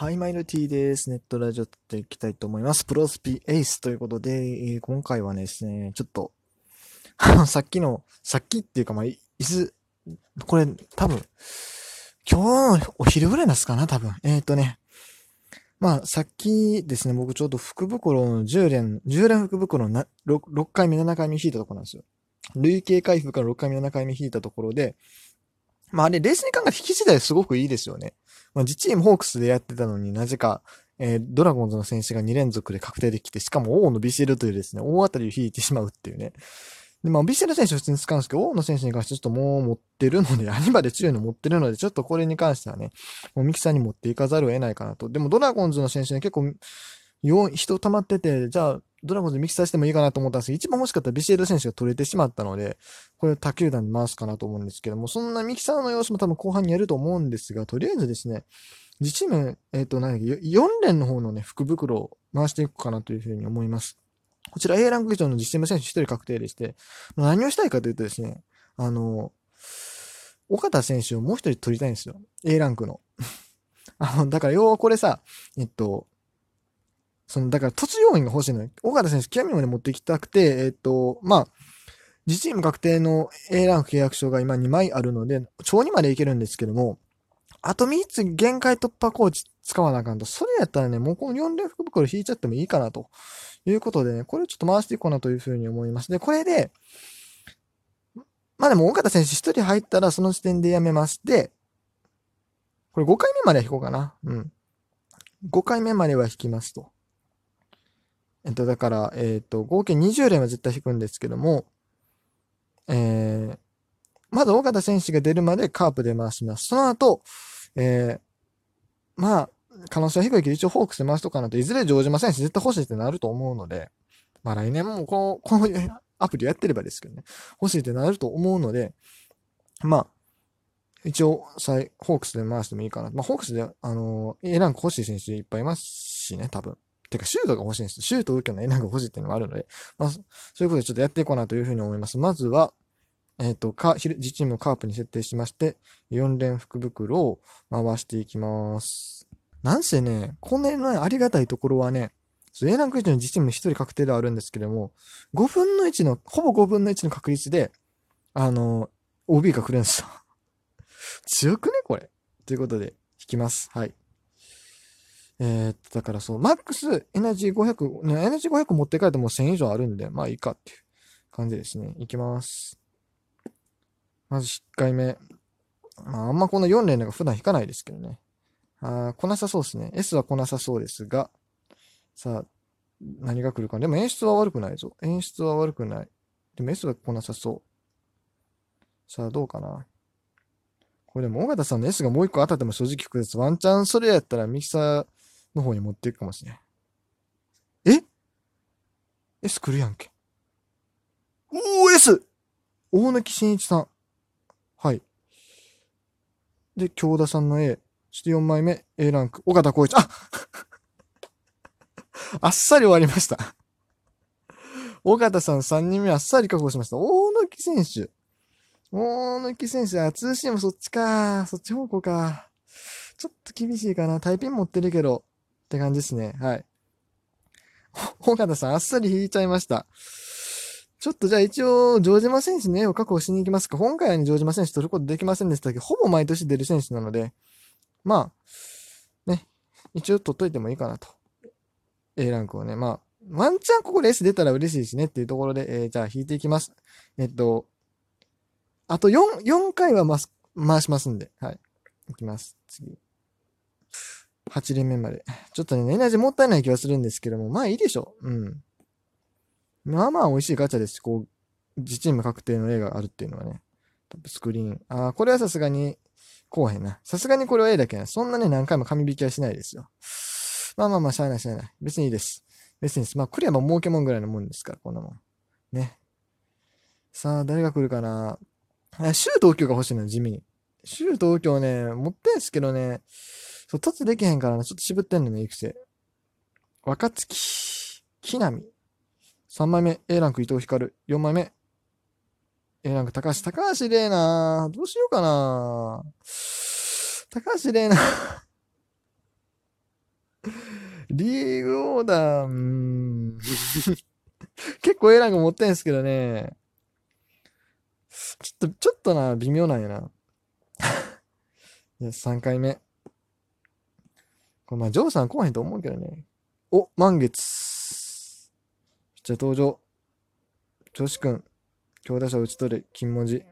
はい、マイルティです。ネットラジオ撮っていきたいと思います。プロスピエースということで、えー今回はですね、ちょっと、あの、さっきの、さっきっていうか、まあ、いいつ、これ、多分、今日のお昼ぐらいなんですかな、多分。えっ、ー、とね、まあ、さっきですね、僕ちょうど福袋の10連、10連福袋のな 6, 6回目、7回目引いたところなんですよ。累計回復から6回目、7回目引いたところで、まあ、あれ、冷静に考えて引き自体すごくいいですよね。まあ、実チームホークスでやってたのになぜか、えードラゴンズの選手が2連続で確定できて、しかも王のビシエルというですね、大当たりを引いてしまうっていうね。で、まあ、ビシエル選手は普通に使うんですけど、王の選手に関してちょっともう持ってるので、アニバで強いの持ってるので、ちょっとこれに関してはね、もうミキサーに持っていかざるを得ないかなと。でも、ドラゴンズの選手に結構、よ人溜まってて、じゃあ、ドラゴンズミキサーしてもいいかなと思ったんですけど、一番欲しかったビシエル選手が取れてしまったので、これを他球団に回すかなと思うんですけども、そんなミキサーの様子も多分後半にやると思うんですが、とりあえずですね、自チーム、えっ、と、何だっけ、4連の方のね、福袋を回していくかなというふうに思います。こちら A ランク以上の実チーム選手1人確定でして、何をしたいかというとですね、あの、岡田選手をもう一人取りたいんですよ。A ランクの。あの、だから要はこれさ、えっと、その、だから突要員が欲しいのよ。岡田選手、極みまで持ってきたくて、えっと、まあ、自チーム確定の A ランク契約書が今2枚あるので、超2までいけるんですけども、あと3つ限界突破コーチ使わなあかんと。それやったらね、もうこの4連福袋引いちゃってもいいかなということでね、これをちょっと回していこうなというふうに思います。で、これで、まあでも岡田選手1人入ったらその時点でやめます。で、これ5回目までは引こうかな。うん。5回目までは引きますと。えっと、だから、えっと、合計20連は絶対引くんですけども、えー、まず岡田選手が出るまでカープで回します。その後、えー、まあ、可能性は低いけど一応ホークスで回しとかなんと、いずれ城島選手絶対欲しいってなると思うので、まあ来年もこの、このアプリをやってればですけどね、欲しいってなると思うので、まあ、一応、さいホークスで回してもいいかな。まあ、ホークスで、あのー、A ランク欲しい選手いっぱいいますしね、多分。てか、シュートが欲しいんです。シュート受けの A ランク欲しいっていうのもあるので、まあ、そういうことでちょっとやっていこうなというふうに思います。まずは、えっ、と、か、自チームをカープに設定しまして、4連福袋を回していきます。なんせね、このね、ありがたいところはね、A ランク以上の自チーム1人確定ではあるんですけども、5分の1の、ほぼ5分の1の確率で、あの、OB が来るんですよ。強くねこれ。ということで、引きます。はい。えー、っと、だからそう、マックスエナジー500、ね、エナジー500持って帰っても1000以上あるんで、まあいいかっていう感じですね。いきます。まず1回目。まあ、あんまこの4連が普段引かないですけどね。あー来なさそうですね。S は来なさそうですが、さあ、何が来るか。でも演出は悪くないぞ。演出は悪くない。でも S は来なさそう。さあ、どうかな。これでも、尾形さんの S がもう一個当たっても正直複雑。ワンチャンそれやったらミキサーの方に持っていくかもしれん。え ?S 来るやんけ。おー !S! 大貫慎一さん。はい。で、京田さんの A。そして4枚目、A ランク。尾形光一。あ あっさり終わりました。尾形さん3人目あっさり確保しました。大貫選手。大貫選手、あ、ツーシームそっちか。そっち方向か。ちょっと厳しいかな。タイピン持ってるけど。って感じですね。はい。尾形さん、あっさり引いちゃいました。ちょっとじゃあ一応、城島選手の絵を確保しに行きますか。今回は、城島選手取ることできませんでしたけど、ほぼ毎年出る選手なので、まあ、ね、一応取っといてもいいかなと。A ランクをね、まあ、ワンチャンここで S 出たら嬉しいしねっていうところで、えーじゃあ引いていきます。えっと、あと4、4回は回す、回しますんで、はい。いきます。次。8連目まで。ちょっとね、エナジーもったいない気はするんですけども、まあいいでしょう。うん。まあまあ美味しいガチャですし。こう、自チーム確定の A があるっていうのはね。トップスクリーン。ああ、これはさすがに、こうへんな。さすがにこれは A だけな。そんなね、何回も紙引きはしないですよ。まあまあまあ、しゃあないしゃあない。別にいいです。別にです。まあ、クリアも儲けもんぐらいのもんですから、こんなもん。ね。さあ、誰が来るかな。あシュー東京が欲しいの、地味に。シュー東京ね、持ってんすけどね、そう、突できへんからな、ちょっと渋ってんのね、育成。若月、木浪。3枚目、A ランク伊藤光。4枚目、A ランク高橋。高橋玲奈。どうしようかな。高橋玲奈。リーグオーダー、うーん。結構 A ランク持ってんすけどね。ちょっと、ちょっとな、微妙なんやな。いや、3回目。これまあ、ジョーさん来へんと思うけどね。お、満月。じゃ登場。調子くん。強打者打ち取る。金文字。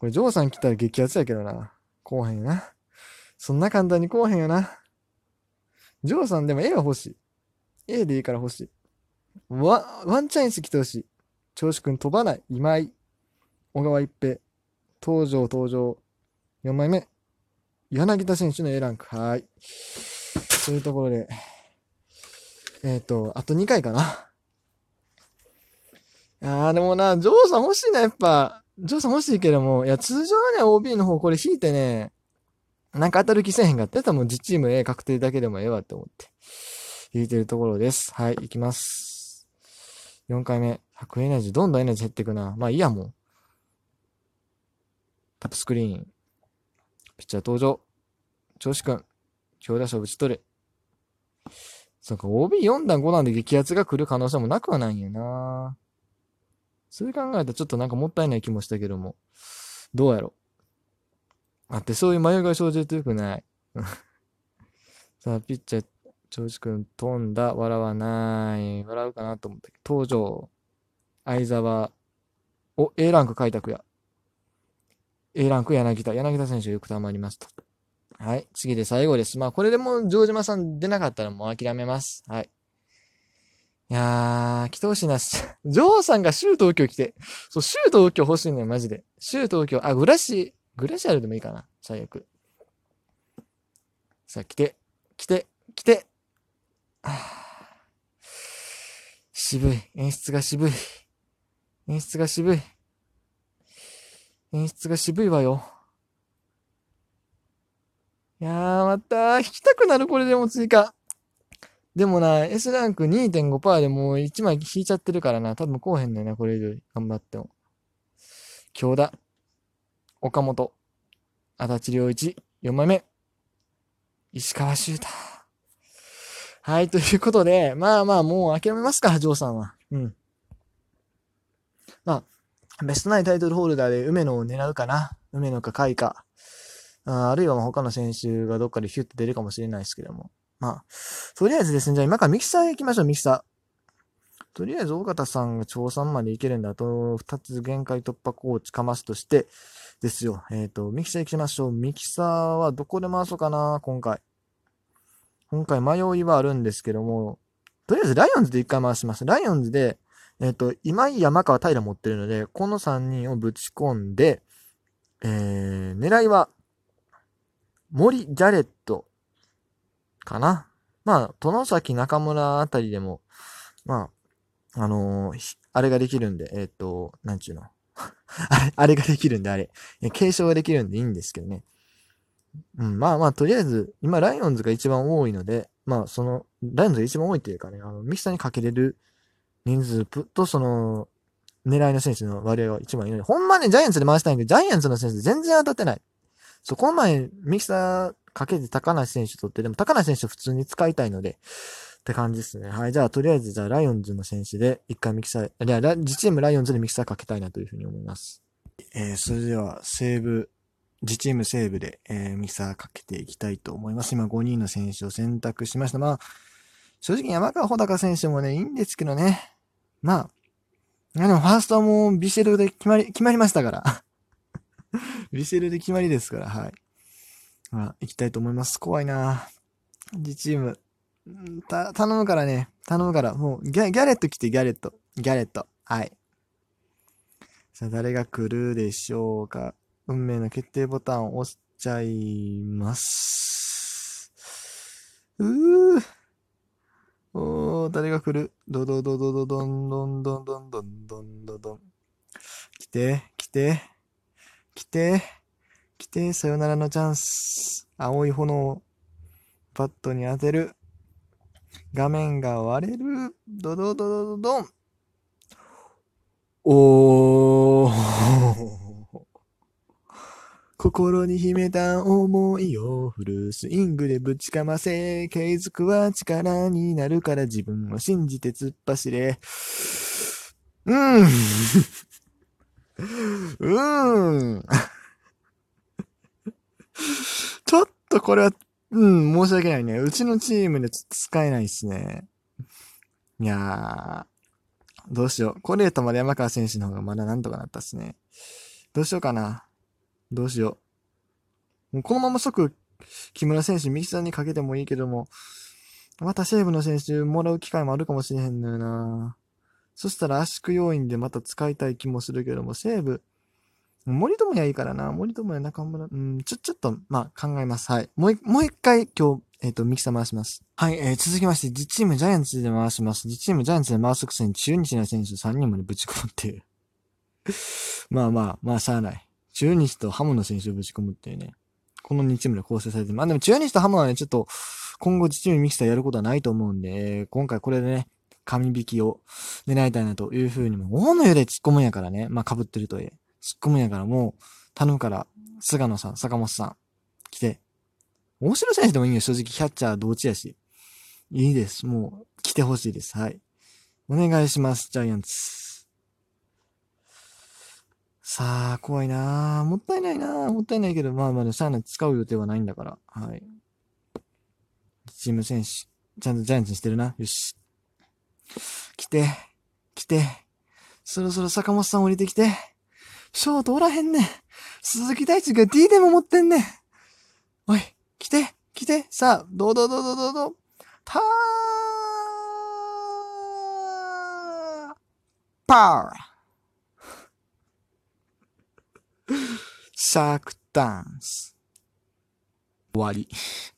これ、ジョーさん来たら激アツやけどな。来へんよな。そんな簡単に来へんよな。ジョーさんでも A は欲しい。A でいいから欲しい。ワワンチャンス来てほしい。調子くん飛ばない。今井。小川一平。登場、登場。4枚目。柳田選手の A ランク。はい。というところで、えっ、と、あと2回かな。あー、でもな、ジョーさん欲しいな、やっぱ。ジョーさん欲しいけども、いや、通常のね、OB の方これ引いてね、なんか当たる気せえへんかったたらもう実チーム A 確定だけでもええわって思って、引いてるところです。はい、いきます。4回目。100エナジー、どんどんエナジー減っていくな。まあいいや、もう。タップスクリーン。ピッチャー登場。調子くん。強打者を打ち取れ。そうか、OB4 段5段で激アツが来る可能性もなくはないんやな。そう考えたらちょっとなんかもったいない気もしたけども。どうやろあって、そういう迷いが生じるとよくない。さあ、ピッチャー、長司くん飛んだ、笑わない。笑うかなと思ったけど、登場。相沢。お、A ランク開拓や。A ランク柳田。柳田選手よく溜まりますと。はい。次で最後です。まあ、これでもう城島さん出なかったらもう諦めます。はい。いやー、来てほしいな。ジョーさんがシュー東京来て。そう、シュー東京欲しいのよ、マジで。シュー東京。あ、グラシ、グラシアルでもいいかな。最悪。さあ、来て、来て、来て。はあ渋い。演出が渋い。演出が渋い。演出が渋いわよ。いやー、また、引きたくなる、これでも追加。でもな、S ランク2.5%でもう1枚引いちゃってるからな。多分こうへんのよな、これ以上頑張っても。京田。岡本。足立良一。4枚目。石川修太。はい、ということで、まあまあ、もう諦めますか、ジョーさんは。うん。まあ、ベストナインタイトルホルダーで梅野を狙うかな。梅野か甲斐か。ああるいは他の選手がどっかでヒュッと出るかもしれないですけども。まあ、とりあえずですね、じゃあ今からミキサー行きましょう、ミキサー。とりあえず、尾形さんが調査まで行けるんだ。と、二つ限界突破コーチかますとして、ですよ。えっ、と、ミキサー行きましょう。ミキサーはどこで回そうかな、今回。今回迷いはあるんですけども、とりあえずライオンズで一回回します。ライオンズで、えっ、と、今井山川平持ってるので、この3人をぶち込んで、えー、狙いは、森、ジャレット、かな。まあ、殿崎中村あたりでも、まあ、あのーあれができるんで、えっ、と、なんちゅうの。あれ、あれができるんで、あれ。継承ができるんでいいんですけどね。うん、まあまあ、とりあえず、今、ライオンズが一番多いので、まあ、その、ライオンズが一番多いっていうかね、あの、ミキサーにかけれる人数と、その、狙いの選手の割合が一番いいので、ほんまね、ジャイアンツで回したいんで、ジャイアンツの選手全然当たってない。そ、この前、ミキサーかけて高梨選手取って、でも高梨選手普通に使いたいので、って感じですね。はい。じゃあ、とりあえず、じゃあ、ライオンズの選手で、一回ミキサー、いや、ラ自チームライオンズでミキサーかけたいなというふうに思います。えー、それでは、西武、自チーム西武で、えーミキサーかけていきたいと思います。今、5人の選手を選択しました。まあ、正直山川穂高選手もね、いいんですけどね。まあ、いやでもファーストはもうビシェルで決まり、決まりましたから。ビシェルで決まりですから、はい。まあ、行きたいと思います。怖いな自チーム。た、頼むからね。頼むから。もう、ギャギャレット来て、ギャレット。ギャレット。はい。さあ、誰が来るでしょうか。運命の決定ボタンを押しちゃいます。うー。おー、誰が来る？ドドドドドドンドンドンドンドンドンドドン。来て、来て、来て、来て、さよならのチャンス。青い炎をパッドに当てる。画面が割れる。ドドドドドドン。おー。心に秘めた思いをフルスイングでぶちかませ、継続は力になるから自分を信じて突っ走れ。うん。うん。ちょっとこれは、うん、申し訳ないね。うちのチームで使えないっすね。いやー、どうしよう。コレートまで山川選手の方がまだなんとかなったっすね。どうしようかな。どうしよう。もうこのまま即、木村選手右下にかけてもいいけども、また西武の選手もらう機会もあるかもしれへんのよな。そしたら圧縮要因でまた使いたい気もするけども、西武、森友哉いいからな。森友哉中村、うん、ちょ、ちょっと、まあ、考えます。はい。もう、もう一回今日、えっ、と、ミキサー回します。はい、えー、続きまして、実チームジャイアンツで回します。実チームジャイアンツで回すくせに中日の選手3人までぶち込むっていう。まあまあ、まあ、しゃあない。中日とハムの選手をぶち込むっていうね。この2チームで構成されてる。まあでも中日とハムはね、ちょっと、今後実チームミキサーやることはないと思うんで、今回これでね、紙引きを狙いたいなというふうにも、大野よで突っ込むんやからね。まあ被ってるとえ、突っ込むんやからもう、頼むから、菅野さん、坂本さん、来て。大城選手でもいいよ、正直。キャッチャー同地やし。いいです。もう、来てほしいです。はい。お願いします、ジャイアンツ。さあ、怖いなあもったいないなあもったいないけど、まあまあ、さあ使う予定はないんだから。はい。チーム選手、ちゃんとジャイアンツにしてるな。よし。来て、来て。そろそろ坂本さん降りてきて。ショートおらへんねん。鈴木大地が D でも持ってんねん。おい、来て、来て。さあ、どうどうどうどうどうどう。たーパーサークダンス。終わり。